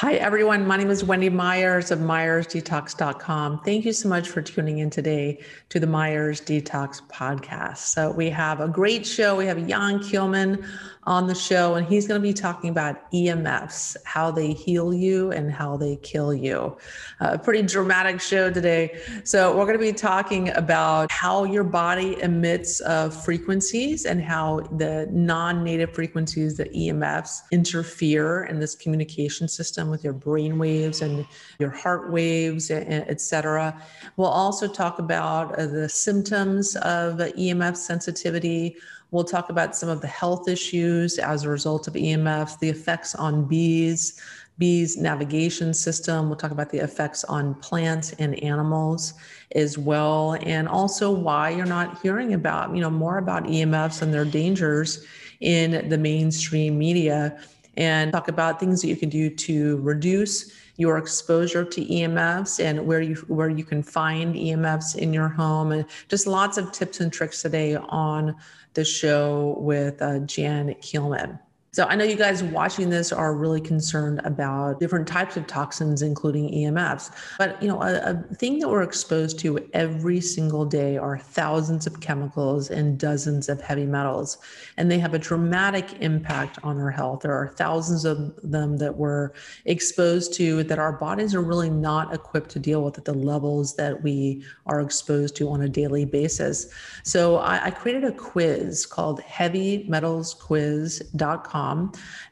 Hi, everyone. My name is Wendy Myers of MyersDetox.com. Thank you so much for tuning in today to the Myers Detox podcast. So, we have a great show. We have Jan Kielman on the show, and he's going to be talking about EMFs, how they heal you and how they kill you. A pretty dramatic show today. So, we're going to be talking about how your body emits uh, frequencies and how the non native frequencies, the EMFs, interfere in this communication system with your brain waves and your heart waves, etc. We'll also talk about uh, the symptoms of EMF sensitivity We'll talk about some of the health issues as a result of EMFs, the effects on bees, bees navigation system. We'll talk about the effects on plants and animals as well, and also why you're not hearing about, you know, more about EMFs and their dangers in the mainstream media, and talk about things that you can do to reduce your exposure to EMFs and where you where you can find EMFs in your home and just lots of tips and tricks today on the show with uh, Jan Kielman. So I know you guys watching this are really concerned about different types of toxins, including EMFs. But you know, a, a, thing that we're exposed to every single day are thousands of chemicals and dozens of heavy metals, and they have a dramatic impact on our health. There are thousands of them that we're exposed to that our bodies are really not equipped to deal with at the levels that we are exposed to on a daily basis. So I, I created a quiz called HeavyMetalsQuiz.com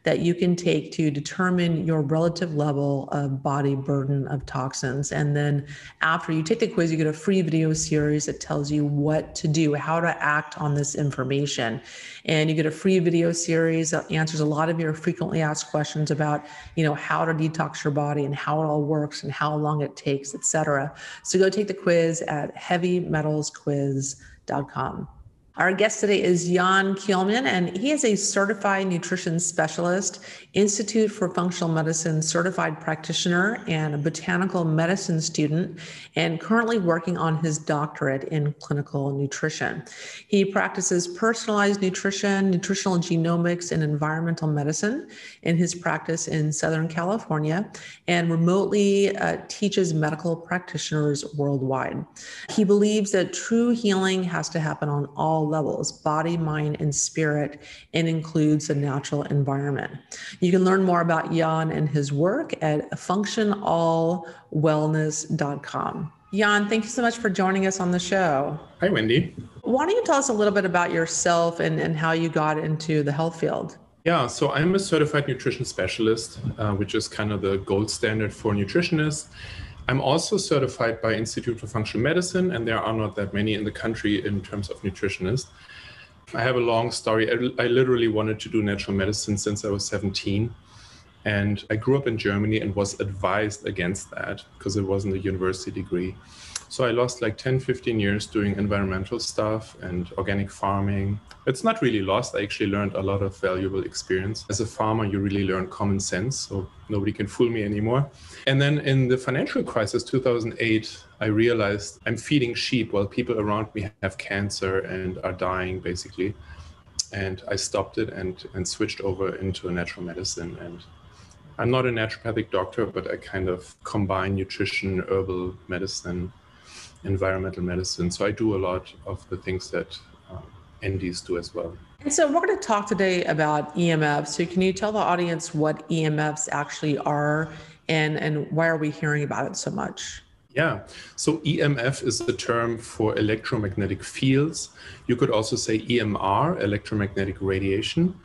that you can take to determine your relative level of body burden of toxins. And then after you take the quiz, you get a free video series that tells you what to do, how to act on this information. And you get a free video series that answers a lot of your frequently asked questions about, you know, how to detox your body and how it all works and how long it takes, et cetera. So go take the quiz at heavymetalsquiz.com. Our guest today is Jan Kielman, and he is a certified nutrition specialist, Institute for Functional Medicine certified practitioner, and a botanical medicine student, and currently working on his doctorate in clinical nutrition. He practices personalized nutrition, nutritional genomics, and environmental medicine in his practice in Southern California, and remotely uh, teaches medical practitioners worldwide. He believes that true healing has to happen on all levels body, mind, and spirit, and includes the natural environment. You can learn more about Jan and his work at functionallwellness.com. Jan, thank you so much for joining us on the show. Hi, Wendy. Why don't you tell us a little bit about yourself and, and how you got into the health field? Yeah, so I'm a certified nutrition specialist, uh, which is kind of the gold standard for nutritionists. I'm also certified by Institute for Functional Medicine, and there are not that many in the country in terms of nutritionists. I have a long story. I, I literally wanted to do natural medicine since I was 17. And I grew up in Germany and was advised against that because it wasn't a university degree. So I lost like 10, 15 years doing environmental stuff and organic farming. It's not really lost. I actually learned a lot of valuable experience. As a farmer, you really learn common sense. So nobody can fool me anymore. And then in the financial crisis, 2008, I realized I'm feeding sheep while people around me have cancer and are dying basically. And I stopped it and, and switched over into natural medicine. And I'm not a naturopathic doctor, but I kind of combine nutrition, herbal medicine, environmental medicine. So I do a lot of the things that um, NDs do as well. And so we're going to talk today about EMFs. So can you tell the audience what EMFs actually are and, and why are we hearing about it so much? Yeah, so EMF is the term for electromagnetic fields. You could also say EMR, electromagnetic radiation.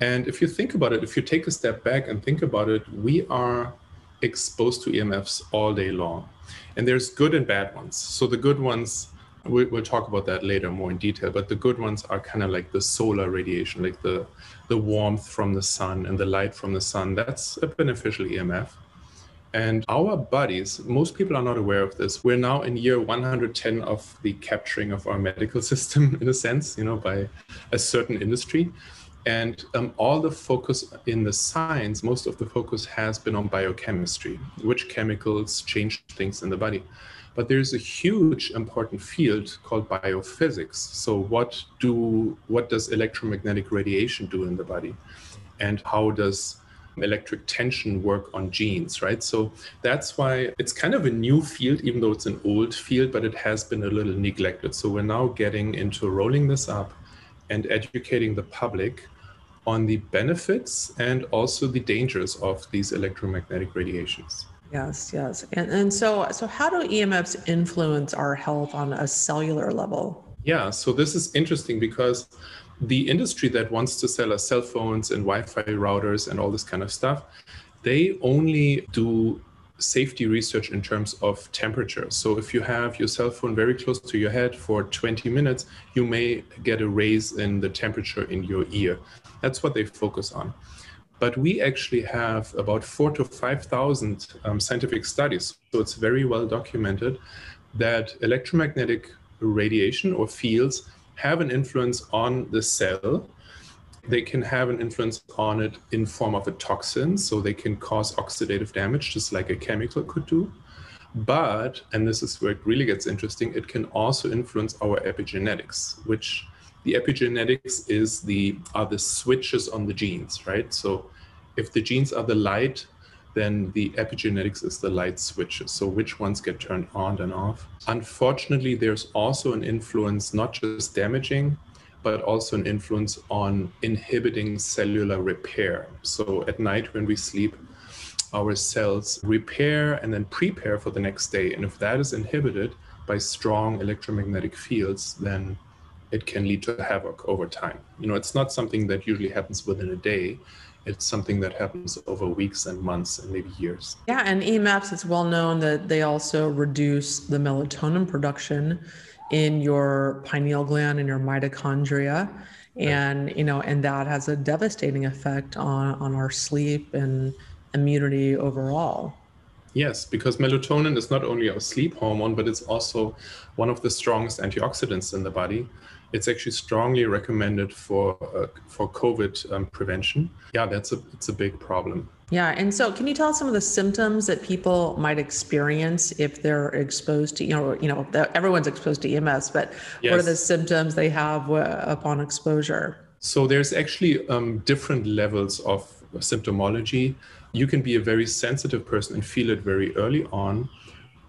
And if you think about it, if you take a step back and think about it, we are exposed to EMFs all day long and there's good and bad ones. So the good ones, we, will talk about that later more in detail. But the good ones are kind of like the solar radiation, like the the warmth from the sun and the light from the sun. That's a beneficial EMF. And our bodies, most people are not aware of this. We're now in year 110 of the capturing of our medical system, in a sense, you know, by a certain industry. And um, all the focus in the science, most of the focus has been on biochemistry, which chemicals change things in the body. But there's a huge important field called biophysics. So what do what does electromagnetic radiation do in the body? And how does electric tension work on genes, right? So that's why it's kind of a new field, even though it's an old field, but it has been a little neglected. So we're now getting into rolling this up and educating the public on the benefits and also the dangers of these electromagnetic radiations. Yes, yes. And, and so, so how do EMFs influence our health on a cellular level? Yeah, so this is interesting because the industry that wants to sell us cell phones and Wi-Fi routers and all this kind of stuff, they only do safety research in terms of temperature. So if you have your cell phone very close to your head for 20 minutes, you may get a raise in the temperature in your ear. That's what they focus on. But we actually have about four to 5,000 um, scientific studies. So it's very well documented that electromagnetic radiation or fields have an influence on the cell. They can have an influence on it in form of a toxin, so they can cause oxidative damage, just like a chemical could do. But, and this is where it really gets interesting, it can also influence our epigenetics, which the epigenetics is the are the switches on the genes, right? So if the genes are the light, then the epigenetics is the light switches. So which ones get turned on and off. Unfortunately, there's also an influence, not just damaging, but also an influence on inhibiting cellular repair. So at night when we sleep, our cells repair and then prepare for the next day. And if that is inhibited by strong electromagnetic fields, then it can lead to havoc over time. You know, it's not something that usually happens within a day it's something that happens over weeks and months and maybe years. Yeah, and EMFs, it's well known that they also reduce the melatonin production in your pineal gland and your mitochondria. And you know, and that has a devastating effect on, on our sleep and immunity overall. Yes, because melatonin is not only our sleep hormone, but it's also one of the strongest antioxidants in the body it's actually strongly recommended for uh, for COVID um, prevention. Yeah, that's a it's a big problem. Yeah, and so can you tell us some of the symptoms that people might experience if they're exposed to you know you know everyone's exposed to EMS, but yes. what are the symptoms they have uh, upon exposure? So there's actually um, different levels of symptomology. You can be a very sensitive person and feel it very early on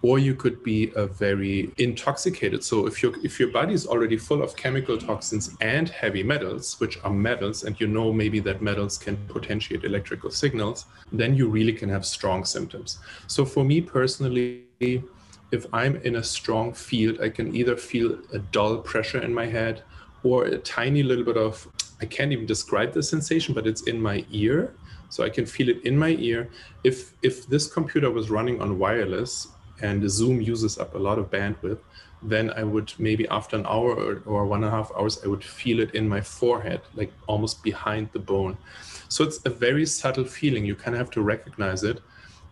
or you could be a very intoxicated. So if your if your body is already full of chemical toxins and heavy metals, which are metals, and you know maybe that metals can potentiate electrical signals, then you really can have strong symptoms. So for me personally, if I'm in a strong field, I can either feel a dull pressure in my head or a tiny little bit of I can't even describe the sensation, but it's in my ear. So I can feel it in my ear. If if this computer was running on wireless, and Zoom uses up a lot of bandwidth, then I would maybe after an hour or, or, one and a half hours, I would feel it in my forehead, like almost behind the bone. So it's a very subtle feeling. You kind of have to recognize it.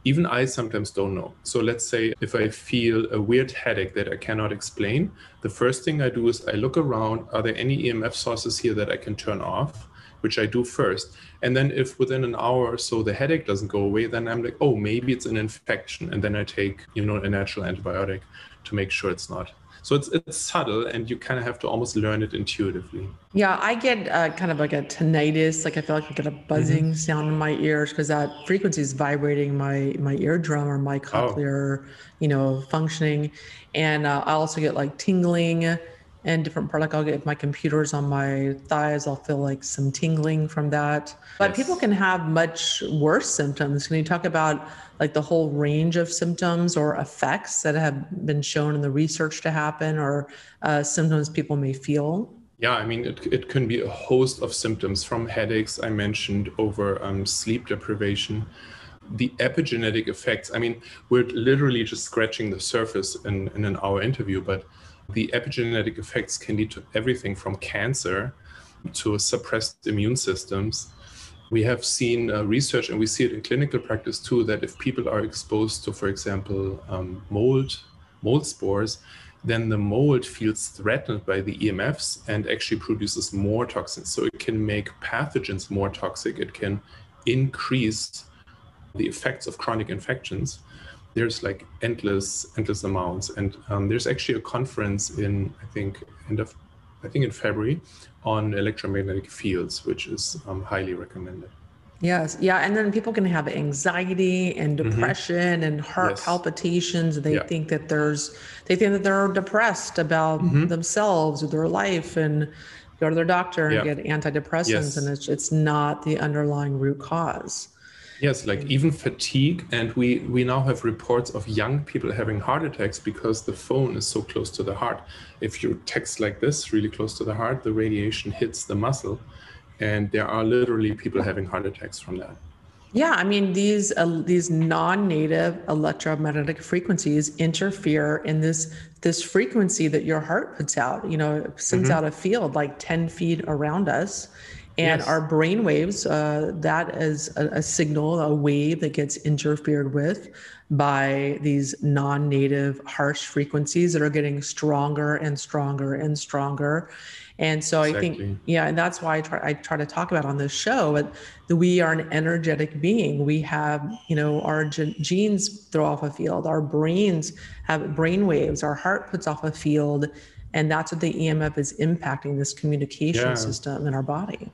Even I sometimes don't know. So let's say if I feel a weird headache that I cannot explain, the first thing I do is I look around. Are there any EMF sources here that I can turn off? Which I do first. And then if within an hour or so the headache doesn't go away, then I'm like, oh, maybe it's an infection. And then I take, you know, a natural antibiotic to make sure it's not. So it's it's subtle, and you kind of have to almost learn it intuitively. Yeah, I get uh, kind of like a tinnitus, like I feel like I get a buzzing mm-hmm. sound in my ears because that frequency is vibrating my my eardrum or my oh. cochlear, oh. you know, functioning, and uh, I also get like tingling and different product I'll get if my computer's on my thighs, I'll feel like some tingling from that. But yes. people can have much worse symptoms. Can you talk about like the whole range of symptoms or effects that have been shown in the research to happen or uh, symptoms people may feel? Yeah, I mean, it, it can be a host of symptoms from headaches, I mentioned, over um, sleep deprivation the epigenetic effects. I mean, we're literally just scratching the surface in, in an hour interview, but the epigenetic effects can lead to everything from cancer to suppressed immune systems. We have seen uh, research, and we see it in clinical practice too, that if people are exposed to, for example, um, mold, mold spores, then the mold feels threatened by the EMFs and actually produces more toxins. So it can make pathogens more toxic. It can increase the effects of chronic infections there's like endless endless amounts and um, there's actually a conference in i think end of i think in february on electromagnetic fields which is um, highly recommended Yes. Yeah. And then people can have anxiety and Mm-hmm. depression and heart Yes. palpitations. They Yeah. think that there's, they think that they're depressed about Mm-hmm. themselves or their life and go to their doctor and Yeah. get antidepressants. Yes. And it's, it's not the underlying root cause. Yes, like even fatigue, and we we now have reports of young people having heart attacks because the phone is so close to the heart. If you text like this, really close to the heart, the radiation hits the muscle, and there are literally people having heart attacks from that. Yeah, I mean these uh, these non-native electromagnetic frequencies interfere in this this frequency that your heart puts out. You know, it sends out a field like ten feet around us, and Yes. our brain waves. Uh, that is a, a signal, a wave that gets interfered with by these non-native harsh frequencies that are getting stronger and stronger and stronger. And so I think yeah, and that's why I try I try to talk about on this show that we are an energetic being. We have, you know, our gen- genes throw off a field, our brains have brain waves, our heart puts off a field, and that's what the EMF is impacting this communication Yeah. system in our body.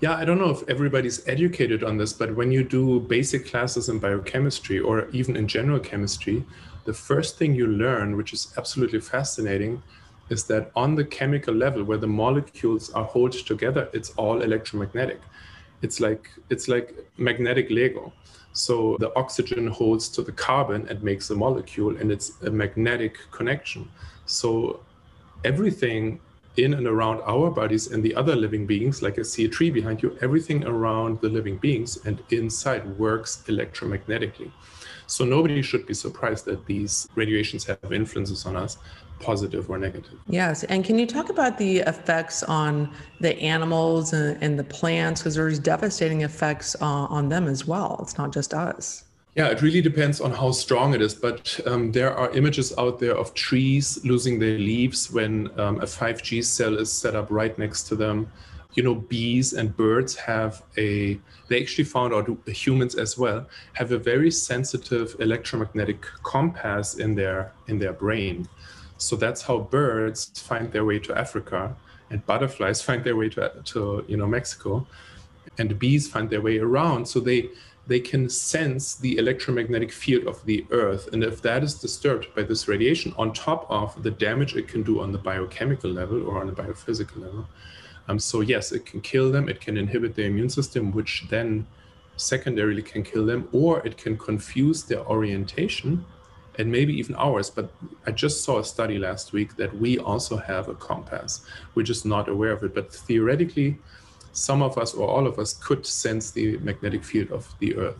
Yeah, I don't know if everybody's educated on this, but when you do basic classes in biochemistry or even in general chemistry, the first thing you learn, which is absolutely fascinating, is that on the chemical level where the molecules are held together, it's all electromagnetic. It's like it's like magnetic Lego. So the oxygen holds to the carbon and makes a molecule, and it's a magnetic connection. So everything in and around our bodies and the other living beings, like I see a tree behind you, everything around the living beings and inside works electromagnetically. So nobody should be surprised that these radiations have influences on us, positive or negative. Yes, and can you talk about the effects on the animals and, the plants because there's devastating effects uh, on them as well. It's not just us. Yeah, it really depends on how strong it is. But um, there are images out there of trees losing their leaves when um, a 5G cell is set up right next to them. You know, bees and birds have a, they actually found out humans as well have a very sensitive electromagnetic compass in their in their brain. So that's how birds find their way to Africa and butterflies find their way to, to you know Mexico and bees find their way around. So they they can sense the electromagnetic field of the earth and if that is disturbed by this radiation on top of the damage it can do on the biochemical level or on the biophysical level um, so yes it can kill them it can inhibit their immune system which then secondarily can kill them or it can confuse their orientation and maybe even ours. But i just saw a study last week that we also have a compass. We're just not aware of it but theoretically some of us or all of us could sense the magnetic field of the earth.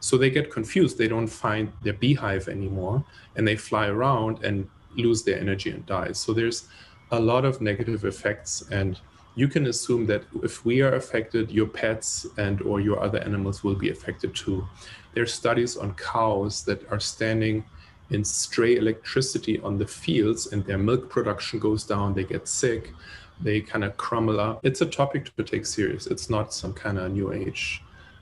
So they get confused. They don't find their beehive anymore and they fly around and lose their energy and die. So there's a lot of negative effects and you can assume that if we are affected your pets and or your other animals will be affected too. There's studies on cows that are standing in stray electricity on the fields and their milk production goes down they get sick they kind of crumble up it's a topic to take serious it's not some kind of new age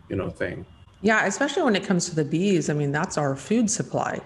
you know thing Yeah, especially when it comes to the bees. I mean, that's our food supply.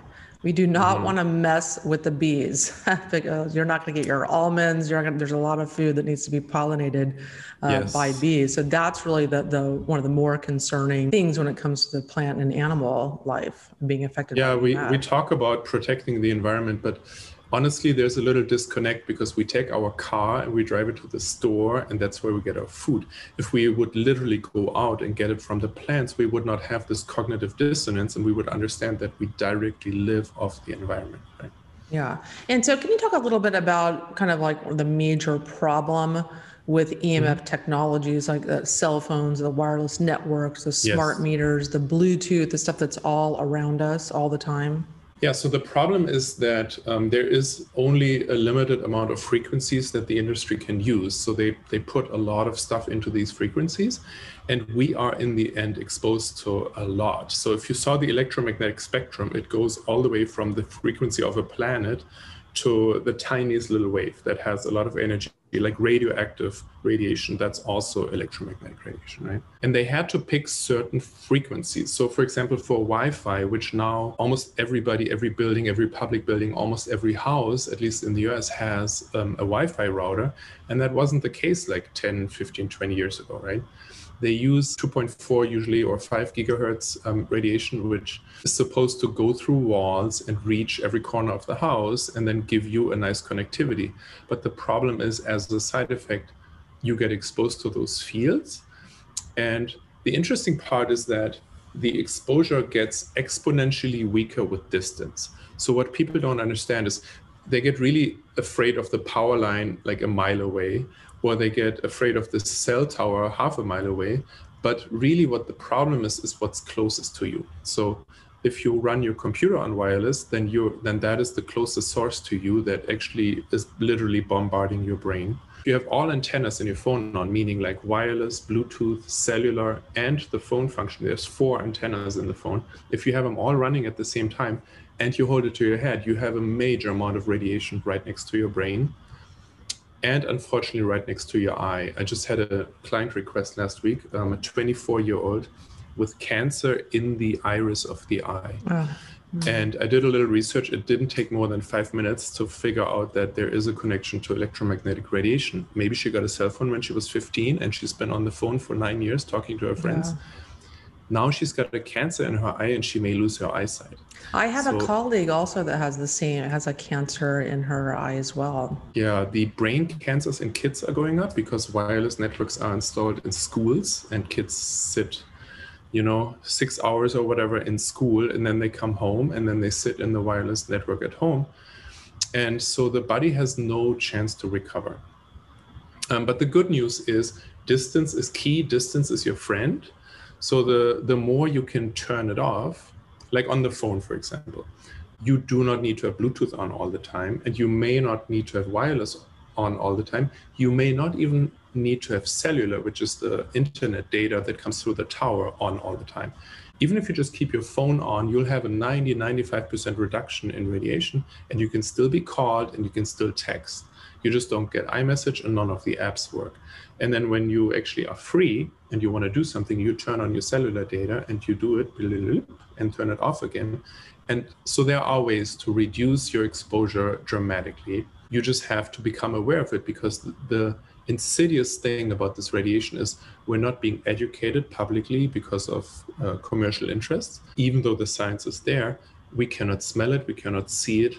We do not Mm-hmm. want to mess with the bees because you're not going to get your almonds. You're gonna, there's a lot of food that needs to be pollinated uh, Yes. by bees. So that's really the, the one of the more concerning things when it comes to the plant and animal life being affected. yeah we, that. we talk about protecting the environment but honestly there's a little disconnect because we take our car and we drive it to the store and that's where we get our food if we would literally go out and get it from the plants we would not have this cognitive dissonance and we would understand that we directly live off the environment right Yeah. And so, can you talk a little bit about kind of like the major problem with EMF Mm-hmm. technologies like the cell phones, the wireless networks, the smart Yes. meters, the Bluetooth, the stuff that's all around us all the time? Yeah, so the problem is that um, there is only a limited amount of frequencies that the industry can use. So they, they put a lot of stuff into these frequencies, and we are in the end exposed to a lot. So if you saw the electromagnetic spectrum, it goes all the way from the frequency of a planet to the tiniest little wave that has a lot of energy, like radioactive radiation, that's also electromagnetic radiation, right? And they had to pick certain frequencies. So, for example, for Wi Fi, which now almost everybody, every building, every public building, almost every house, at least in the US, has um, a Wi Fi router. And that wasn't the case like 10, 15, 20 years ago, right? They use 2.4 usually or 5 gigahertz um, radiation, which is supposed to go through walls and reach every corner of the house and then give you a nice connectivity. But the problem is, as a side effect, you get exposed to those fields. And the interesting part is that the exposure gets exponentially weaker with distance. So, what people don't understand is they get really afraid of the power line like a mile away, or they get afraid of the cell tower half a mile away. But really, what the problem is, is what's closest to you. So, if you run your computer on wireless, then you then that is the closest source to you that actually is literally bombarding your brain. You have all antennas in your phone on, meaning like wireless, Bluetooth, cellular, and the phone function. There's four antennas in the phone. If you have them all running at the same time and you hold it to your head, you have a major amount of radiation right next to your brain and unfortunately right next to your eye. I just had a client request last week, um, a 24 year old with cancer in the iris of the eye. Oh. And I did a little research. It didn't take more than five minutes to figure out that there is a connection to electromagnetic radiation. Maybe she got a cell phone when she was 15 and she's been on the phone for nine years talking to her friends. Yeah. Now she's got a cancer in her eye and she may lose her eyesight. I have so, a colleague also that has the same, has a cancer in her eye as well. Yeah, the brain cancers in kids are going up because wireless networks are installed in schools and kids sit you know, six hours or whatever in school, and then they come home and then they sit in the wireless network at home. And so the body has no chance to recover. Um, but the good news is distance is key, distance is your friend. So the, the more you can turn it off, like on the phone, for example, you do not need to have Bluetooth on all the time, and you may not need to have wireless on all the time. You may not even need to have cellular, which is the internet data that comes through the tower, on all the time. Even if you just keep your phone on, you'll have a 90, 95% reduction in radiation, and you can still be called and you can still text. You just don't get iMessage and none of the apps work. And then when you actually are free and you want to do something, you turn on your cellular data and you do it and turn it off again. And so there are ways to reduce your exposure dramatically. You just have to become aware of it because the insidious thing about this radiation is we're not being educated publicly because of uh, commercial interests. Even though the science is there, we cannot smell it, we cannot see it,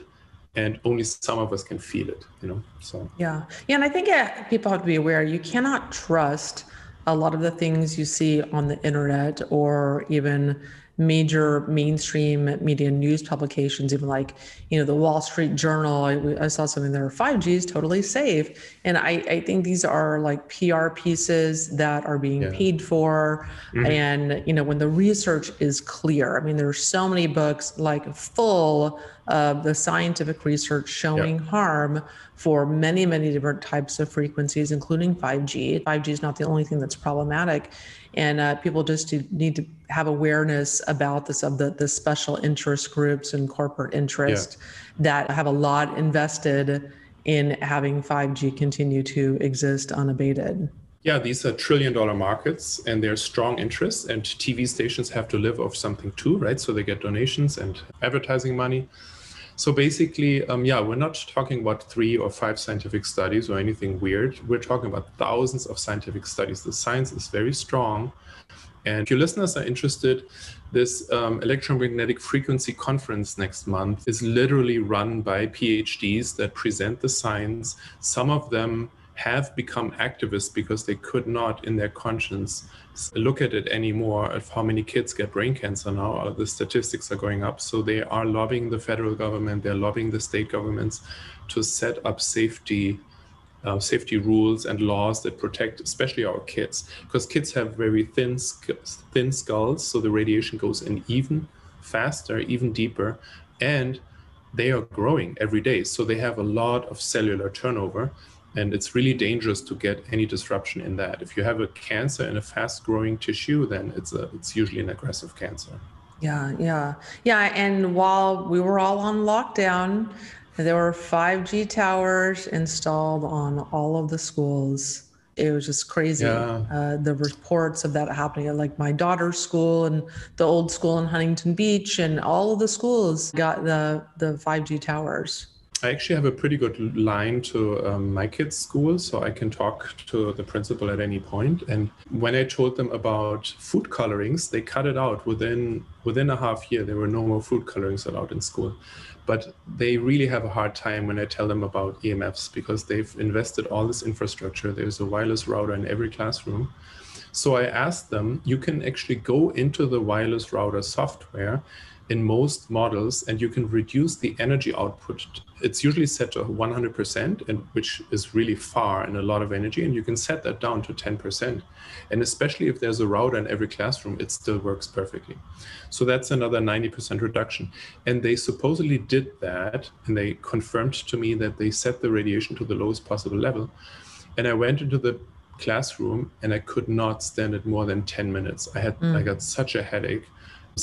and only some of us can feel it. You know, so yeah, yeah, and I think uh, people have to be aware you cannot trust a lot of the things you see on the internet or even major mainstream media news publications, even like, you know, the Wall Street Journal. I, I saw something there, 5G is totally safe. And I, I think these are like PR pieces that are being yeah. paid for. Mm-hmm. And, you know, when the research is clear, I mean, there's so many books like full of the scientific research showing yeah. harm for many, many different types of frequencies, including 5G. 5G is not the only thing that's problematic and uh, people just need to have awareness about this of the, the special interest groups and corporate interest yeah. that have a lot invested in having 5G continue to exist unabated. Yeah, these are trillion dollar markets and there's strong interest, and TV stations have to live off something too, right? So they get donations and advertising money. So basically, um, yeah, we're not talking about three or five scientific studies or anything weird. We're talking about thousands of scientific studies. The science is very strong. And if your listeners are interested, this um, electromagnetic frequency conference next month is literally run by PhDs that present the science. Some of them have become activists because they could not, in their conscience, look at it anymore of how many kids get brain cancer now. Uh, the statistics are going up. So they are lobbying the federal government, they're lobbying the state governments to set up safety. Uh, safety rules and laws that protect especially our kids because kids have very thin thin skulls so the radiation goes in even faster even deeper and they are growing every day so they have a lot of cellular turnover and it's really dangerous to get any disruption in that. If you have a cancer in a fast growing tissue then it's a it's usually an aggressive cancer. Yeah yeah. Yeah and while we were all on lockdown there were 5g towers installed on all of the schools. It was just crazy. Yeah. uh, the reports of that happening at like my daughter's school and the old school in huntington beach and all of the schools got the the 5g towers I actually have a pretty good line to um, my kids' school, so I can talk to the principal at any point. And when I told them about food colorings, they cut it out within within a half year. There were no more food colorings allowed in school. But they really have a hard time when I tell them about EMFs because they've invested all this infrastructure. There's a wireless router in every classroom. So I asked them, you can actually go into the wireless router software in most models and you can reduce the energy output. It's usually set to 100%, and which is really far and a lot of energy, and you can set that down to 10%. And especially if there's a router in every classroom, it still works perfectly. So that's another 90% reduction. And they supposedly did that, and they confirmed to me that they set the radiation to the lowest possible level. And I went into the classroom and I could not stand it more than 10 minutes. I had mm. I got such a headache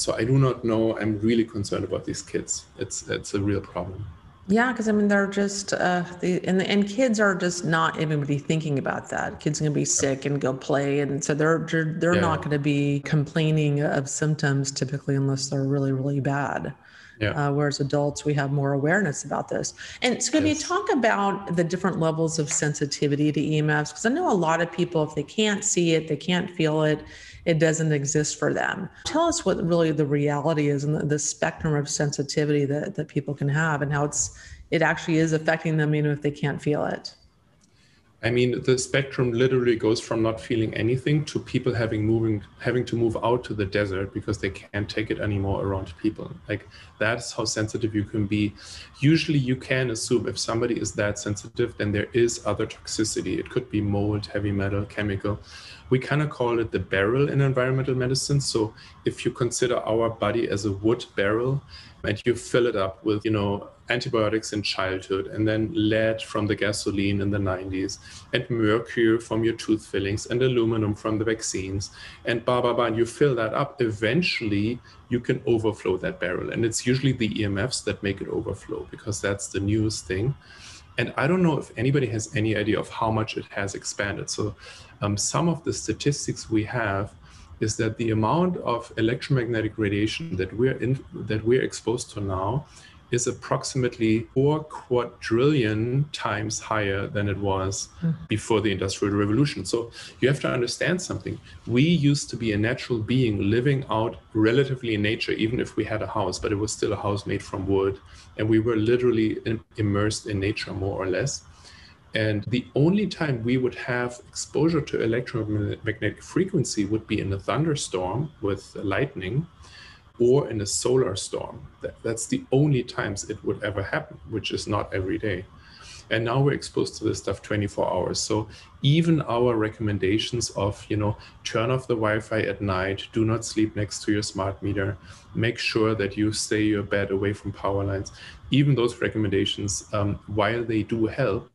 so I do not know. I'm really concerned about these kids. It's it's a real problem. Yeah, because I mean they're just uh, the and and kids are just not everybody thinking about that. Kids are gonna be sick and go play, and so they're they're, they're yeah. not going to be complaining of symptoms typically unless they're really really bad. Yeah. Uh, whereas adults, we have more awareness about this. And so, can yes. you talk about the different levels of sensitivity to EMFs? Because I know a lot of people, if they can't see it, they can't feel it, it doesn't exist for them. Tell us what really the reality is and the, the spectrum of sensitivity that, that people can have and how it's it actually is affecting them even if they can't feel it. I mean, the spectrum literally goes from not feeling anything to people having moving having to move out to the desert because they can't take it anymore around people. Like that's how sensitive you can be. Usually, you can assume if somebody is that sensitive, then there is other toxicity. It could be mold, heavy metal, chemical we kind of call it the barrel in environmental medicine. So if you consider our body as a wood barrel and you fill it up with, you know, antibiotics in childhood and then lead from the gasoline in the 90s and mercury from your tooth fillings and aluminum from the vaccines and blah, blah, blah, and you fill that up, eventually you can overflow that barrel. And it's usually the EMFs that make it overflow because that's the newest thing. And I don't know if anybody has any idea of how much it has expanded. So um, some of the statistics we have is that the amount of electromagnetic radiation that we're in, that we're exposed to now is approximately four quadrillion times higher than it was mm. before the industrial revolution. So you have to understand something. We used to be a natural being living out relatively in nature even if we had a house but it was still a house made from wood and we were literally immersed in nature more or less. And the only time we would have exposure to electromagnetic frequency would be in a thunderstorm with lightning or in a solar storm. That, that's the only times it would ever happen, which is not every day. And now we're exposed to this stuff 24 hours. So even our recommendations of, you know, turn off the Wi-Fi at night, do not sleep next to your smart meter, make sure that you stay your bed away from power lines. Even those recommendations, um, while they do help,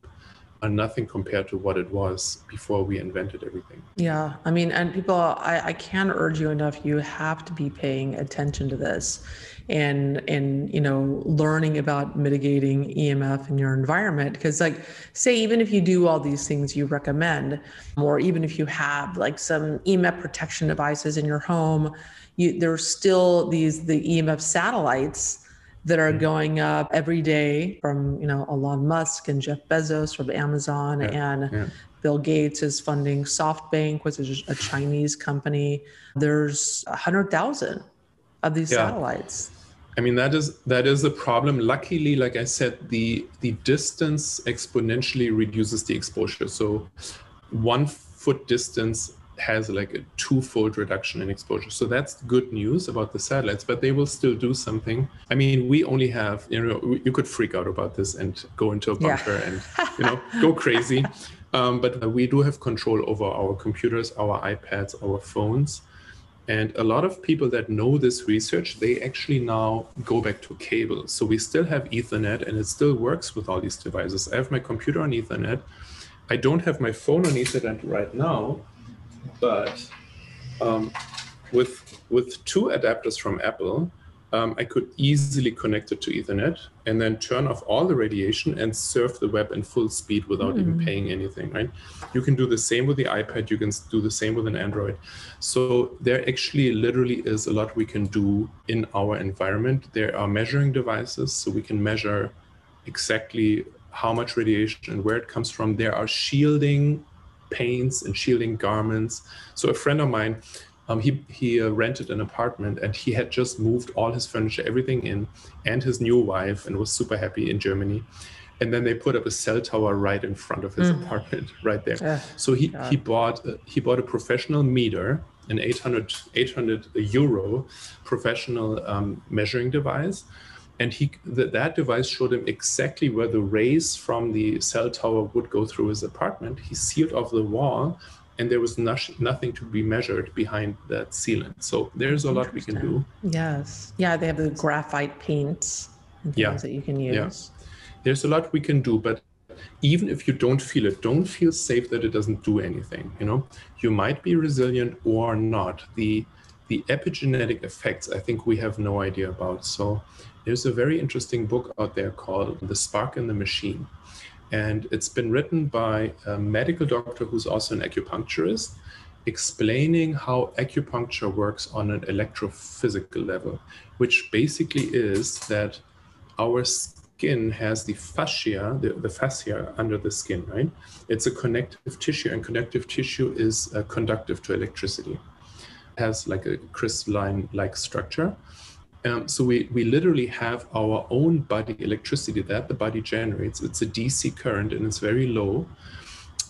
are nothing compared to what it was before we invented everything. Yeah. I mean, and people, I, I can't urge you enough. You have to be paying attention to this and and you know learning about mitigating emf in your environment because like say even if you do all these things you recommend or even if you have like some emf protection devices in your home you there's still these the emf satellites that are mm-hmm. going up every day from you know Elon Musk and Jeff Bezos from Amazon yeah, and yeah. Bill Gates is funding SoftBank, which is a Chinese company. There's a hundred thousand of these yeah. satellites. I mean that is that is a problem. Luckily, like I said, the the distance exponentially reduces the exposure. So one foot distance has like a twofold reduction in exposure. So that's good news about the satellites, but they will still do something. I mean, we only have, you know, you could freak out about this and go into a bunker yeah. and, you know, go crazy. Um, but we do have control over our computers, our iPads, our phones. And a lot of people that know this research, they actually now go back to cable. So we still have Ethernet and it still works with all these devices. I have my computer on Ethernet. I don't have my phone on Ethernet right now, but um, with with two adapters from Apple, um, I could easily connect it to Ethernet and then turn off all the radiation and surf the web in full speed without mm. even hmm. paying anything, right? You can do the same with the iPad, you can do the same with an Android. So there actually literally is a lot we can do in our environment. There are measuring devices, so we can measure exactly how much radiation and where it comes from. There are shielding paints and shielding garments. So a friend of mine, um, he he uh, rented an apartment and he had just moved all his furniture, everything in, and his new wife, and was super happy in Germany. And then they put up a cell tower right in front of his mm. apartment, right there. Yeah. So he he bought uh, he bought a professional meter, an 800 800 euro professional um, measuring device and he that, that device showed him exactly where the rays from the cell tower would go through his apartment. He sealed off the wall and there was no, nothing to be measured behind that sealant. So there's a lot we can do. Yes. Yeah they have the graphite paints and things yeah. that you can use. Yeah. there's a lot we can do but even if you don't feel it don't feel safe that it doesn't do anything you know? You might be resilient or not. The the epigenetic effects i think we have no idea about. So there's a very interesting book out there called The Spark in the Machine. And it's been written by a medical doctor who's also an acupuncturist, explaining how acupuncture works on an electrophysical level, which basically is that our skin has the fascia, the, the fascia under the skin, right? It's a connective tissue, and connective tissue is uh, conductive to electricity. It has like a crystalline like structure. Um, so we, we literally have our own body electricity that the body generates. It's a DC current and it's very low.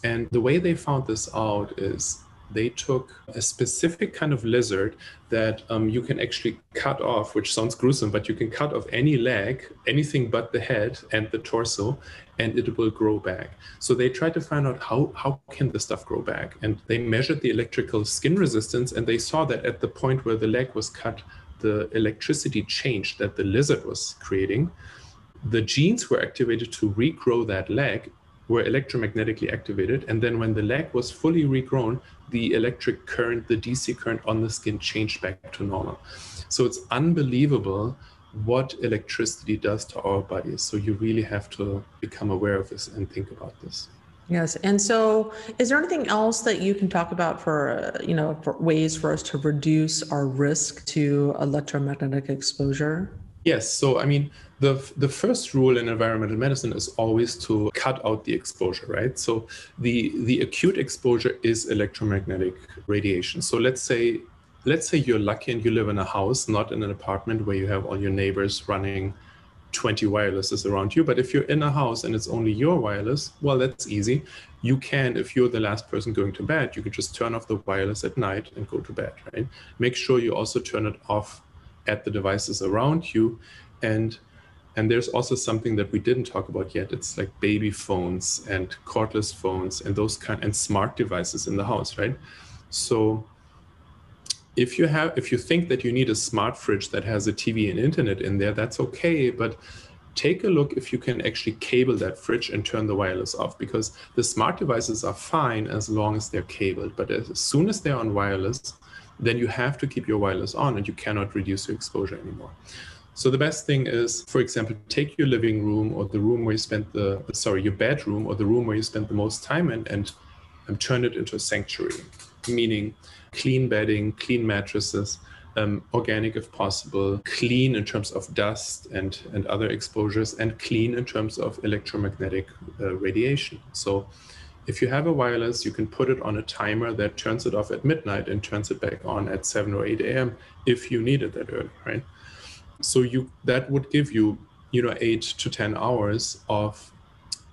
And the way they found this out is they took a specific kind of lizard that um, you can actually cut off, which sounds gruesome, but you can cut off any leg, anything but the head and the torso, and it will grow back. So they tried to find out how, how can the stuff grow back? And they measured the electrical skin resistance, and they saw that at the point where the leg was cut, the electricity change that the lizard was creating, the genes were activated to regrow that leg, were electromagnetically activated. And then when the leg was fully regrown, the electric current, the DC current on the skin changed back to normal. So it's unbelievable what electricity does to our bodies. So you really have to become aware of this and think about this. Yes. And so is there anything else that you can talk about for, uh, you know, for ways for us to reduce our risk to electromagnetic exposure? Yes. So, I mean, the, the first rule in environmental medicine is always to cut out the exposure, right? So the, the acute exposure is electromagnetic radiation. So let's say let's say you're lucky and you live in a house, not in an apartment where you have all your neighbors running 20 wirelesses around you. But if you're in a house and it's only your wireless, well, that's easy. You can, if you're the last person going to bed, you can just turn off the wireless at night and go to bed, right? Make sure you also turn it off at the devices around you. And and there's also something that we didn't talk about yet. It's like baby phones and cordless phones and those kind and smart devices in the house, right? So if you have if you think that you need a smart fridge that has a tv and internet in there that's okay but take a look if you can actually cable that fridge and turn the wireless off because the smart devices are fine as long as they're cabled but as soon as they're on wireless then you have to keep your wireless on and you cannot reduce your exposure anymore. So the best thing is for example take your living room or the room where you spent the sorry your bedroom or the room where you spent the most time in and, and turn it into a sanctuary meaning clean bedding, clean mattresses, um, organic if possible, clean in terms of dust and, and other exposures, and clean in terms of electromagnetic uh, radiation. So if you have a wireless, you can put it on a timer that turns it off at midnight and turns it back on at 7 or 8 a.m. if you need it that early, right? So you that would give you, you know, eight to 10 hours of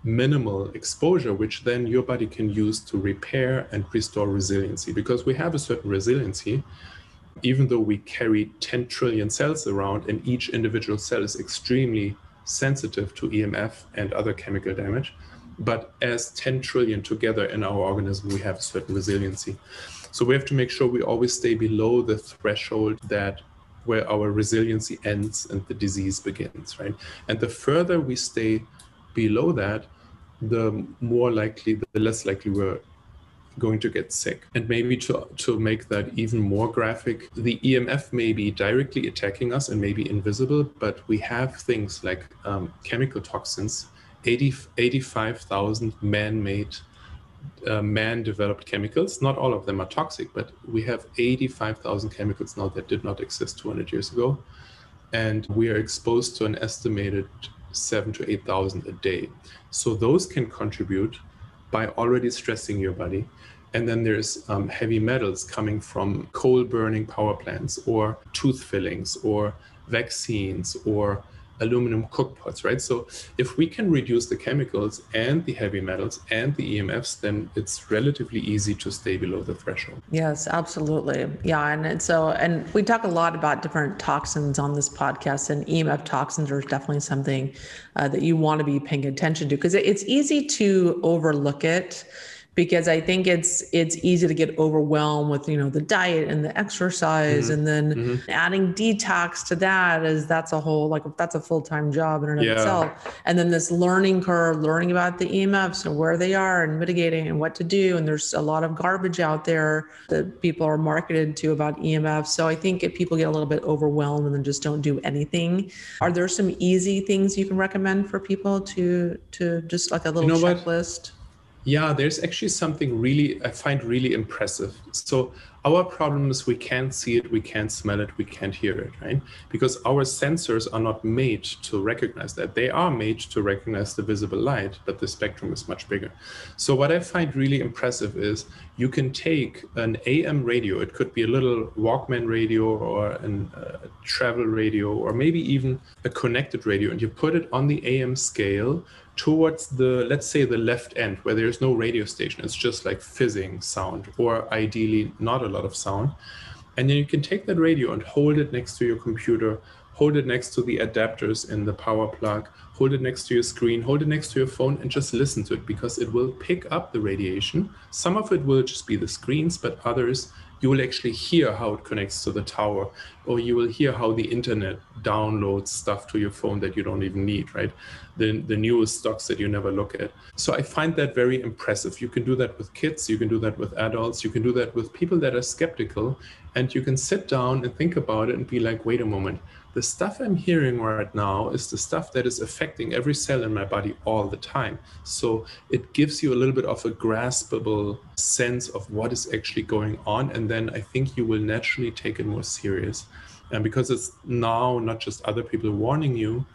minimal exposure, which then your body can use to repair and restore resiliency. Because we have a certain resiliency, even though we carry 10 trillion cells around, and each individual cell is extremely sensitive to EMF and other chemical damage. But as 10 trillion together in our organism, we have a certain resiliency. So we have to make sure we always stay below the threshold that where our resiliency ends and the disease begins, right? And the further we stay below that, the more likely, the less likely we're going to get sick. And maybe to, to make that even more graphic, the EMF may be directly attacking us and may be invisible, but we have things like um, chemical toxins, 80, 85,000 man made, uh, man developed chemicals. Not all of them are toxic, but we have 85,000 chemicals now that did not exist 200 years ago. And we are exposed to an estimated seven to 8,000 a day. So those can contribute by already stressing your body. And then there's um, heavy metals coming from coal burning power plants or tooth fillings or vaccines or aluminum cookpots, right? So if we can reduce the chemicals and the heavy metals and the EMFs, then it's relatively easy to stay below the threshold. Yes, absolutely. Yeah, and so and we talk a lot about different toxins on this podcast, and EMF toxins are definitely something uh, that you want to be paying attention to because it's easy to overlook it because I think it's it's easy to get overwhelmed with you know the diet and the exercise mm-hmm. and then mm-hmm. adding detox to that is that's a whole like that's a full time job in and yeah. itself. And then this learning curve, learning about the EMFs and where they are and mitigating and what to do. And there's a lot of garbage out there that people are marketed to about EMFs. So I think if people get a little bit overwhelmed and then just don't do anything, are there some easy things you can recommend for people to to just like a little you know checklist? What? Yeah, there's actually something really I find really impressive. So our problem is we can't see it, we can't smell it, we can't hear it, right? Because our sensors are not made to recognize that. They are made to recognize the visible light, but the spectrum is much bigger. So what I find really impressive is you can take an AM radio, it could be a little Walkman radio or a uh, travel radio, or maybe even a connected radio, and you put it on the AM scale towards the let's say the left end where there's no radio station. It's just like fizzing sound or ideally not a lot of sound. And then you can take that radio and hold it next to your computer hold it next to the adapters in the power plug hold it next to your screen hold it next to your phone and just listen to it because it will pick up the radiation. Some of it will just be the screens but others you will actually hear how it connects to the tower, or you will hear how the internet downloads stuff to your phone that you don't even need, right? The, the newest stocks that you never look at. So I find that very impressive. You can do that with kids, you can do that with adults, you can do that with people that are skeptical, and you can sit down and think about it and be like, wait a moment, the stuff I'm hearing right now is the stuff that is affecting every cell in my body all the time. So it gives you a little bit of a graspable sense of what is actually going on. And then I think you will naturally take it more serious. And because it's now not just other people warning you,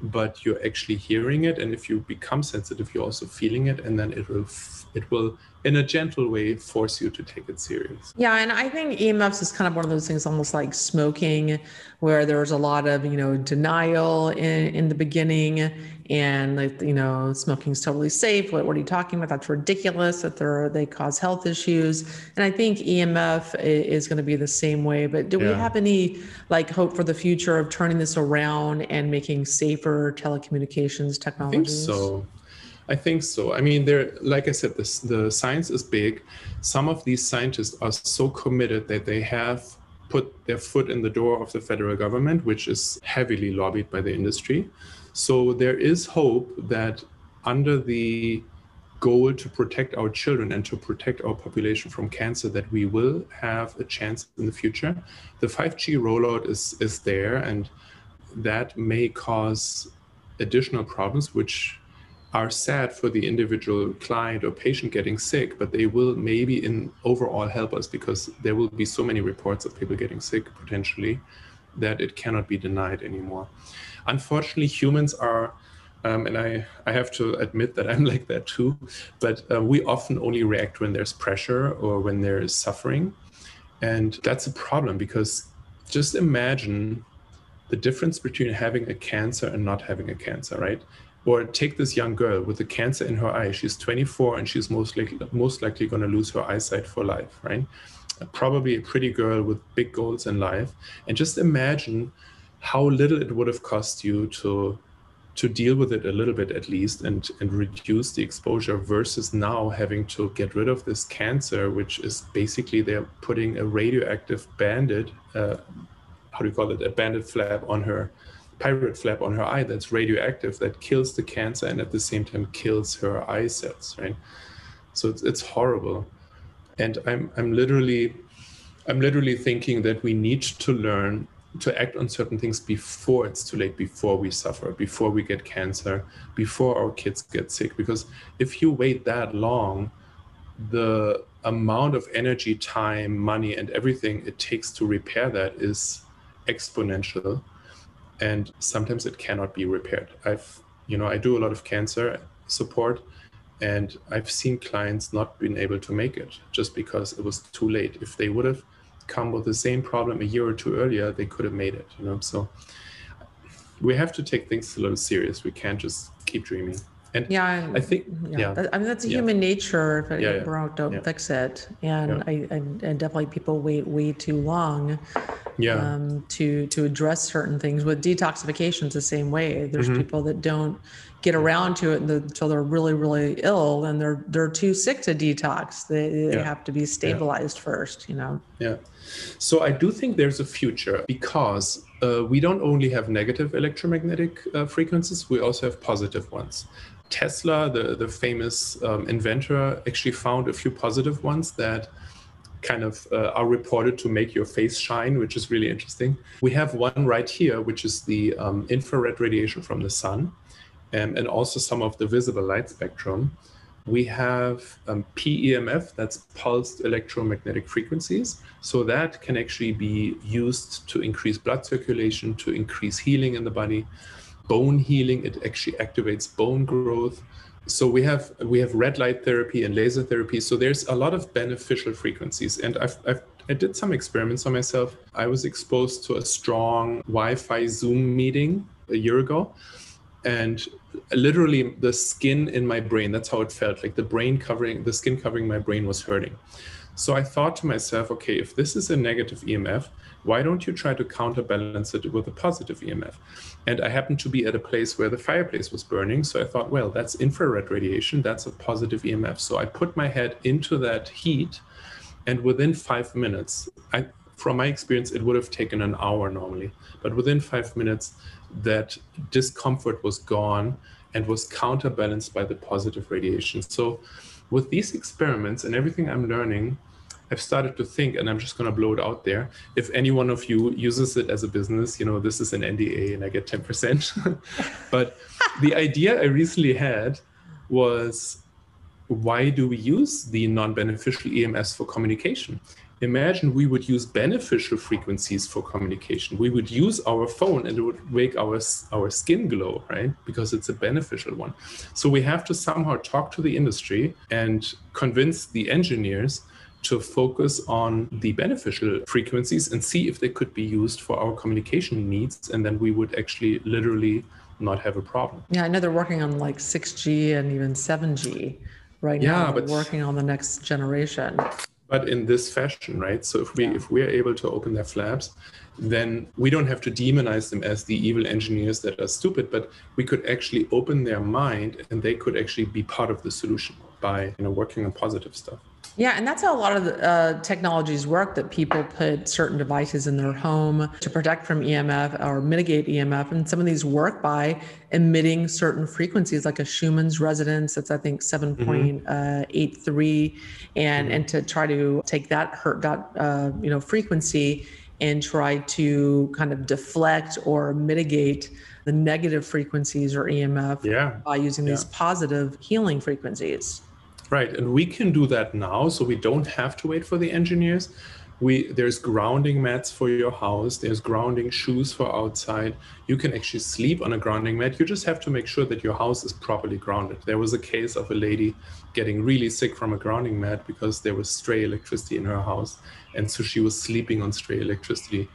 but you're actually hearing it. And if you become sensitive, you're also feeling it. And then it will, it will in a gentle way force you to take it serious. Yeah, and I think EMFs is kind of one of those things almost like smoking where there's a lot of, you know, denial in, in the beginning and like, you know, smoking's totally safe. What, what are you talking about? That's ridiculous that they're they cause health issues. And I think EMF is going to be the same way, but do yeah. we have any like hope for the future of turning this around and making safer telecommunications technologies? I think so. I think so. I mean, there, like I said, this, the science is big. Some of these scientists are so committed that they have put their foot in the door of the federal government, which is heavily lobbied by the industry. So there is hope that under the goal to protect our children and to protect our population from cancer that we will have a chance in the future. The 5G rollout is is there and that may cause additional problems which are sad for the individual client or patient getting sick, but they will maybe in overall help us because there will be so many reports of people getting sick potentially that it cannot be denied anymore. Unfortunately, humans are, um, and I, I have to admit that I'm like that too, but uh, we often only react when there's pressure or when there is suffering. And that's a problem because just imagine the difference between having a cancer and not having a cancer, right? Or take this young girl with a cancer in her eye. She's 24 and she's most likely most likely going to lose her eyesight for life, right? Probably a pretty girl with big goals in life. And just imagine how little it would have cost you to to deal with it a little bit at least and and reduce the exposure versus now having to get rid of this cancer which is basically they're putting a radioactive bandit uh, how do you call it? A bandit flap on her pirate flap on her eye that's radioactive that kills the cancer and at the same time kills her eye cells right? So it's, it's horrible. And i'm i'm literally i'm literally thinking that we need to learn to act on certain things before it's too late before we suffer before we get cancer before our kids get sick because if you wait that long the amount of energy time money and everything it takes to repair that is exponential and sometimes it cannot be repaired. I've, you know, I do a lot of cancer support, and I've seen clients not been able to make it just because it was too late. If they would have come with the same problem a year or two earlier, they could have made it. You know, so we have to take things a little serious. We can't just keep dreaming. And yeah, I think yeah, yeah. I mean that's Yeah. human nature. If it Yeah, broke, don't fix it. And. I and, and definitely people wait way too long yeah, um, to to address certain things. With detoxification, it's the same way. There's Mm-hmm. people that don't get around to it until they're really really ill and they're they're too sick to detox. They, they Yeah. have to be stabilized first. You know. yeah. So I do think there's a future because uh, we don't only have negative electromagnetic uh, frequencies, we also have positive ones. Tesla, the, the famous um, inventor, actually found a few positive ones that kind of uh, are reported to make your face shine, which is really interesting. We have one right here, which is the um, infrared radiation from the sun, um, and also some of the visible light spectrum. We have um, PEMF, that's pulsed electromagnetic frequencies. So that can actually be used to increase blood circulation, to increase healing in the body. Bone healing, it actually activates bone growth. So we have we have red light therapy and laser therapy. So there's a lot of beneficial frequencies. And I've, I've I did some experiments on myself. I was exposed to a strong Wi-Fi Zoom meeting a year ago, and literally the skin in my brain that's how it felt like the brain covering the skin covering my brain was hurting. So i thought to myself okay if this is a negative emf why don't you try to counterbalance it with a positive emf and i happened to be at a place where the fireplace was burning so i thought well that's infrared radiation that's a positive emf so i put my head into that heat and within five minutes i from my experience it would have taken an hour normally but within five minutes that discomfort was gone and was counterbalanced by the positive radiation. So with these experiments and everything i'm learning i've started to think and i'm just going to blow it out there. If any one of you uses it as a business you know this is an nda and i get 10% but the idea i recently had was why do we use the non-beneficial EMS for communication? Imagine we would use beneficial frequencies for communication. We would use our phone and it would make our our skin glow, right? Because it's a beneficial one. So we have to somehow talk to the industry and convince the engineers to focus on the beneficial frequencies and see if they could be used for our communication needs and then we would actually literally not have a problem. Yeah, I know they're working on like 6G and even 7G right Yeah, now. But- working on the next generation. But in this fashion right? So if we if we are able to open their flaps then we don't have to demonize them as the evil engineers that are stupid but we could actually open their mind and they could actually be part of the solution by you know working on positive stuff Yeah, and that's how a lot of the uh, technologies work. That people put certain devices in their home to protect from EMF or mitigate EMF, and some of these work by emitting certain frequencies, like a Schumann's resonance. That's I think seven point eight three, and and to try to take that hurt that uh, you know frequency and try to kind of deflect or mitigate the negative frequencies or EMF yeah by using these positive healing frequencies. Right, and we can do that now, so we don't have to wait for the engineers. We there's grounding mats for your house. There's grounding shoes for outside. You can actually sleep on a grounding mat. You just have to make sure that your house is properly grounded. There was a case of a lady getting really sick from a grounding mat because there was stray electricity in her house, and so she was sleeping on stray electricity.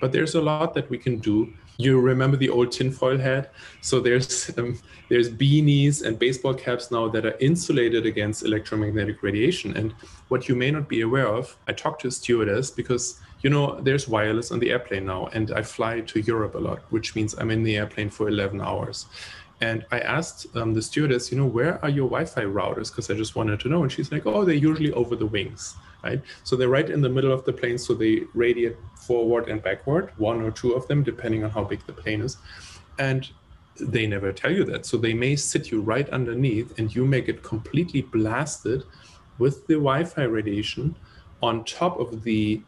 But there's a lot that we can do you remember the old tinfoil hat? So there's um, there's beanies and baseball caps now that are insulated against electromagnetic radiation. And what you may not be aware of i talked to a stewardess because you know there's wireless on the airplane now and i fly to europe a lot which means i'm in the airplane for 11 hours. And i asked um, the stewardess you know where are your wi-fi routers? Because i just wanted to know. And she's like oh they're usually over the wings right? So they're right in the middle of the plane so they radiate forward and backward one or two of them depending on how big the plane is. And they never tell you that. So they may sit you right underneath and you may get completely blasted with the wi-fi radiation on top of the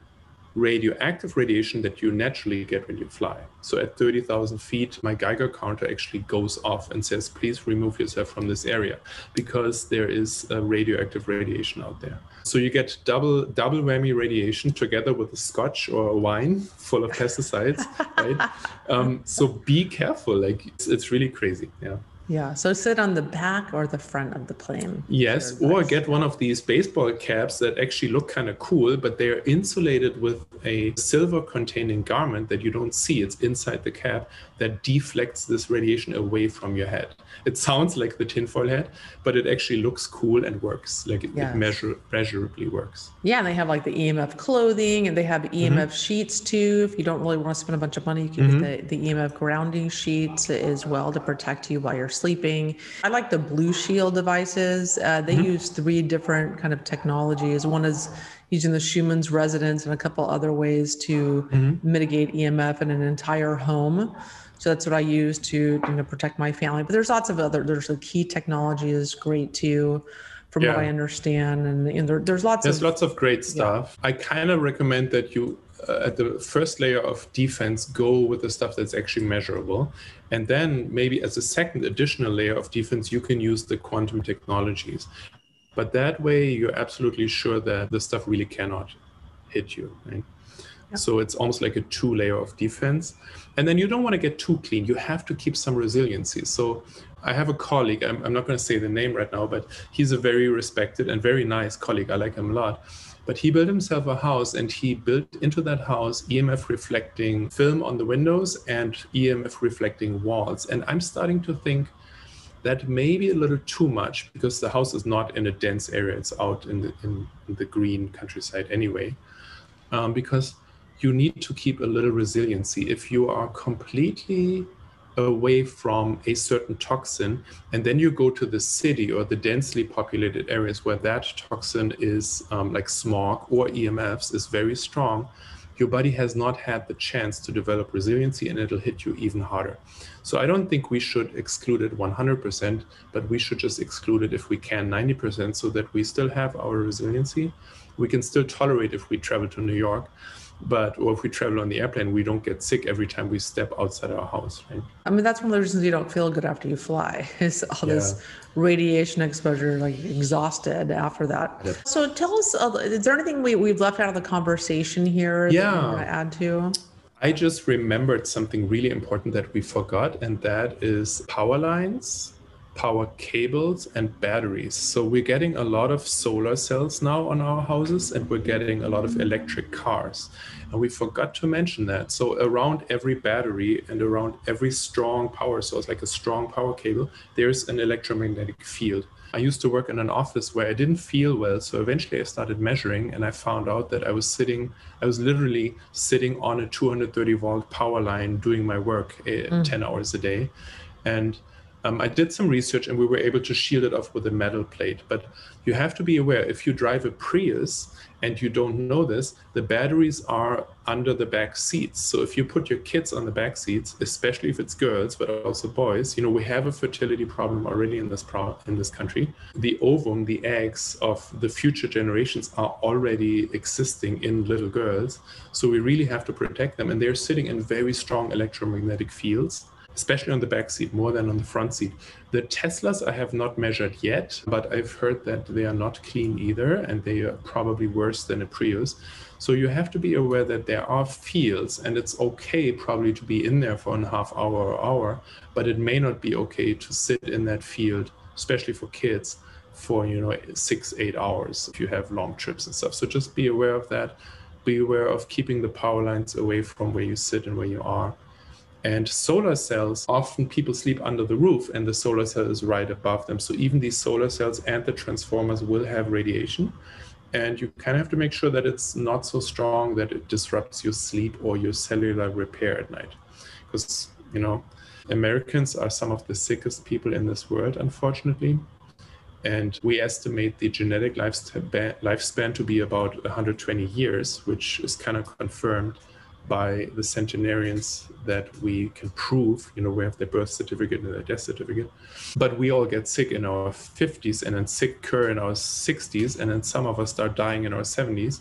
radioactive radiation that you naturally get when you fly. So at 30,000 feet, my Geiger counter actually goes off and says, please remove yourself from this area because there is radioactive radiation out there. So you get double double whammy radiation together with a scotch or a wine full of pesticides, right? Um, so be careful. Like it's, it's really crazy. Yeah. Yeah. So sit on the back or the front of the plane. Yes. Or get one of these baseball caps that actually look kind of cool, but they're insulated with a silver containing garment that you don't see. It's inside the cap that deflects this radiation away from your head. It sounds like the tinfoil hat, but it actually looks cool and works. Like it, yes. it measure, measurably works. Yeah. And they have like the EMF clothing and they have EMF mm-hmm. sheets too. If you don't really want to spend a bunch of money, you can mm-hmm. get the, the EMF grounding sheets as well to protect you while you're sleeping. I like the Blushield devices. Uh, they mm-hmm. use three different kind of technologies. One is using the Schumann's resonance and a couple other ways to mm-hmm. mitigate EMF in an entire home. So that's what I use to you know protect my family. But there's lots of other. There's a key technology is great too, from yeah. what I understand, and, and there, there's lots. There's of, lots of great stuff. Yeah. I kind of recommend that you uh, at the first layer of defense go with the stuff that's actually measurable and then maybe as a second additional layer of defense you can use the quantum technologies but that way you're absolutely sure that the stuff really cannot hit you right yeah. so it's almost like a two layer of defense and then you don't want to get too clean you have to keep some resiliency so I have a colleague, I'm, I'm not going to say the name right now, but he's a very respected and very nice colleague. I like him a lot. But he built himself a house and he built into that house EMF reflecting film on the windows and EMF reflecting walls. And I'm starting to think that may be a little too much because the house is not in a dense area, it's out in the, in, the green countryside anyway. Um, because you need to keep a little resiliency. If you are completely away from a certain toxin and then you go to the city or the densely populated areas where that toxin is um, like smog or emfs is very strong your body has not had the chance to develop resiliency and it'll hit you even harder. So i don't think we should exclude it 100% but we should just exclude it if we can 90% so that we still have our resiliency. We can still tolerate if we travel to new york but or if we travel on the airplane we don't get sick every time we step outside our house right i mean that's one of the reasons you don't feel good after you fly is all yeah. this radiation exposure like exhausted after that so tell us uh, is there anything we, we've left out of the conversation here yeah. that you want to add to I just remembered something really important that we forgot, and that is power lines power cables and batteries. So we're getting a lot of solar cells now on our houses and we're getting a lot of electric cars. And we forgot to mention that. So around every battery and around every strong power source, like a strong power cable, there's an electromagnetic field. I used to work in an office where I didn't feel well. So eventually I started measuring and I found out that I was sitting, I was literally sitting on a 230 volt power line doing my work uh, mm. 10 hours a day. And um, I did some research and we were able to shield it off with a metal plate. But you have to be aware if you drive a Prius and you don't know this, the batteries are under the back seats. So if you put your kids on the back seats, especially if it's girls, but also boys, you know, we have a fertility problem already in this pro- in this country. The ovum, the eggs of the future generations are already existing in little girls. So we really have to protect them. And they're sitting in very strong electromagnetic fields especially on the back seat more than on the front seat. The Teslas I have not measured yet, but I've heard that they are not clean either, and they are probably worse than a Prius. So you have to be aware that there are fields, and it's okay probably to be in there for a half hour or hour, but it may not be okay to sit in that field, especially for kids, for you know six eight hours if you have long trips and stuff. So just be aware of that. Be aware of keeping the power lines away from where you sit and where you are and solar cells, often people sleep under the roof and the solar cell is right above them. So even these solar cells and the transformers will have radiation. And you kind of have to make sure that it's not so strong that it disrupts your sleep or your cellular repair at night. Because, you know, Americans are some of the sickest people in this world, unfortunately. And we estimate the genetic lifespan, to be about 120 years, which is kind of confirmed by the centenarians that we can prove, you know, we have their birth certificate and their death certificate. But we all get sick in our 50s and then sick in our 60s, and then some of us start dying in our 70s.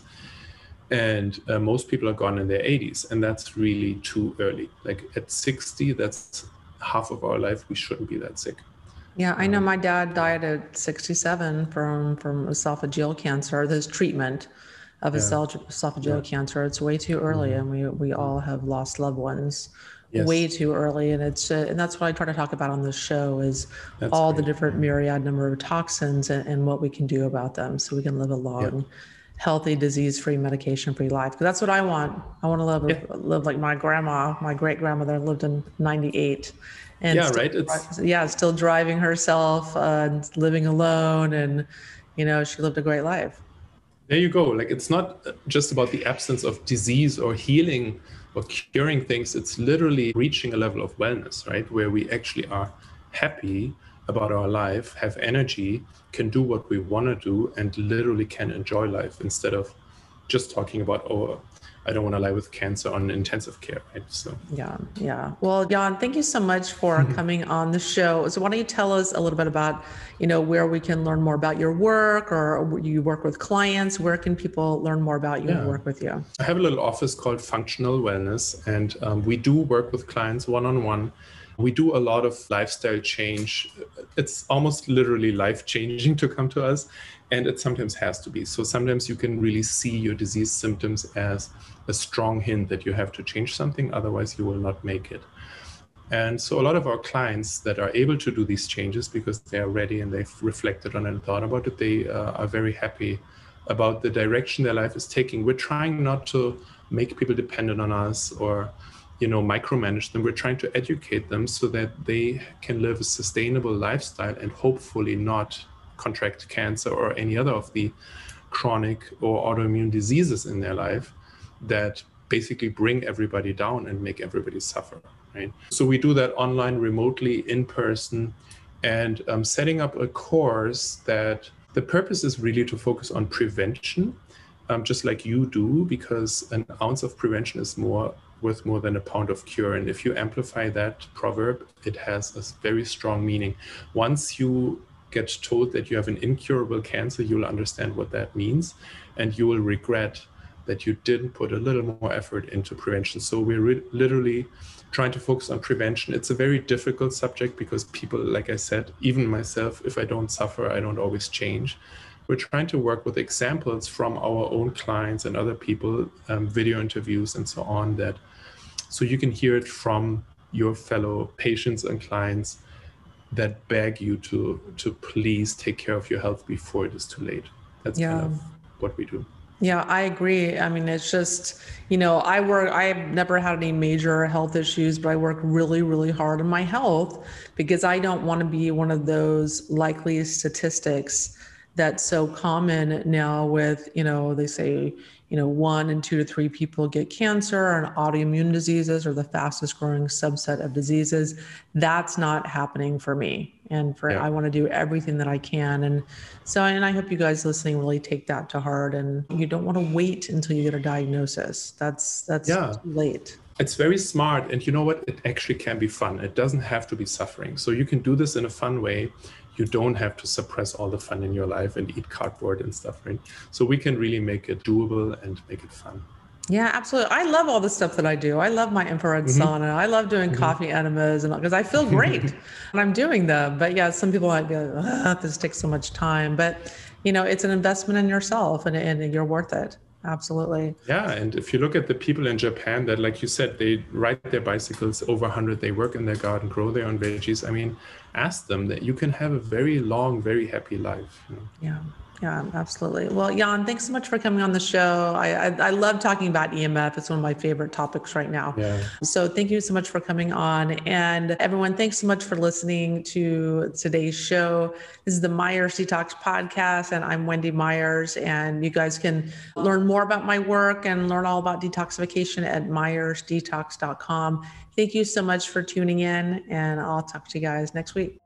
and uh, most people are gone in their 80s and that's really too early like at 60 that's half of our life we shouldn't be that sick yeah i know um, my dad died at 67 from from esophageal cancer there's treatment of yeah. esophageal yeah. cancer it's way too early mm-hmm. and we we all have lost loved ones yes. way too early and it's uh, and that's what i try to talk about on this show is that's all great. the different myriad number of toxins and, and, what we can do about them so we can live a long healthy, disease-free, medication-free life. Because that's what I want. I want to live yeah. live like my grandma, my great grandmother lived in '98, and yeah, right. It's yeah, still driving herself, uh, living alone, and you know, she lived a great life. There you go. Like it's not uh, just about the absence of disease or healing or curing things. It's literally reaching a level of wellness, right, where we actually are happy about our life, have energy, can do what we want to do, and literally can enjoy life instead of just talking about, oh, I don't want to lie with cancer on intensive care, right? So yeah, yeah. Well, Jan, thank you so much for coming on the show. So why don't you tell us a little bit about, you know, where we can learn more about your work, or you work with clients? Where can people learn more about you yeah. and work with you? I have a little office called Functional Wellness, and um, we do work with clients one on one we do a lot of lifestyle change. It's almost literally life changing to come to us, and it sometimes has to be. So sometimes you can really see your disease symptoms as a strong hint that you have to change something, otherwise, you will not make it. And so a lot of our clients that are able to do these changes because they are ready and they've reflected on it and thought about it, they uh, are very happy about the direction their life is taking. We're trying not to make people dependent on us or you know micromanage them we're trying to educate them so that they can live a sustainable lifestyle and hopefully not contract cancer or any other of the chronic or autoimmune diseases in their life that basically bring everybody down and make everybody suffer right so we do that online remotely in person and um, setting up a course that the purpose is really to focus on prevention um, just like you do because an ounce of prevention is more worth more than a pound of cure. And if you amplify that proverb, it has a very strong meaning. Once you get told that you have an incurable cancer, you'll understand what that means, and you will regret that you didn't put a little more effort into prevention. So we're re- literally trying to focus on prevention. It's a very difficult subject because people, like I said, even myself, if I don't suffer, I don't always change. We're trying to work with examples from our own clients and other people, um, video interviews and so on that so you can hear it from your fellow patients and clients that beg you to to please take care of your health before it is too late. That's yeah. kind of what we do. Yeah i agree. I mean it's just you know i work i've never had any major health issues but i work really really hard on my health because i don't want to be one of those likely statistics that's so common now with you know they say you know, one and two to three people get cancer and autoimmune diseases are the fastest growing subset of diseases. That's not happening for me. And for yeah. I want to do everything that I can. And so and I hope you guys listening really take that to heart and you don't want to wait until you get a diagnosis. That's that's yeah. too late. It's very smart. And you know what? It actually can be fun. It doesn't have to be suffering. So you can do this in a fun way you don't have to suppress all the fun in your life and eat cardboard and stuff, right? So we can really make it doable and make it fun. Yeah, absolutely. I love all the stuff that I do. I love my infrared mm-hmm. sauna. I love doing mm-hmm. coffee enemas and because I feel great when I'm doing them. But yeah, some people might be like, this takes so much time. But you know, it's an investment in yourself and, and you're worth it absolutely yeah and if you look at the people in japan that like you said they ride their bicycles over 100 they work in their garden grow their own veggies i mean ask them that you can have a very long very happy life you know? yeah yeah, absolutely. Well, Jan, thanks so much for coming on the show. I, I, I love talking about EMF. It's one of my favorite topics right now. Yeah. So thank you so much for coming on. And everyone, thanks so much for listening to today's show. This is the Myers Detox Podcast, and I'm Wendy Myers. And you guys can learn more about my work and learn all about detoxification at myersdetox.com. Thank you so much for tuning in, and I'll talk to you guys next week.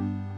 thank you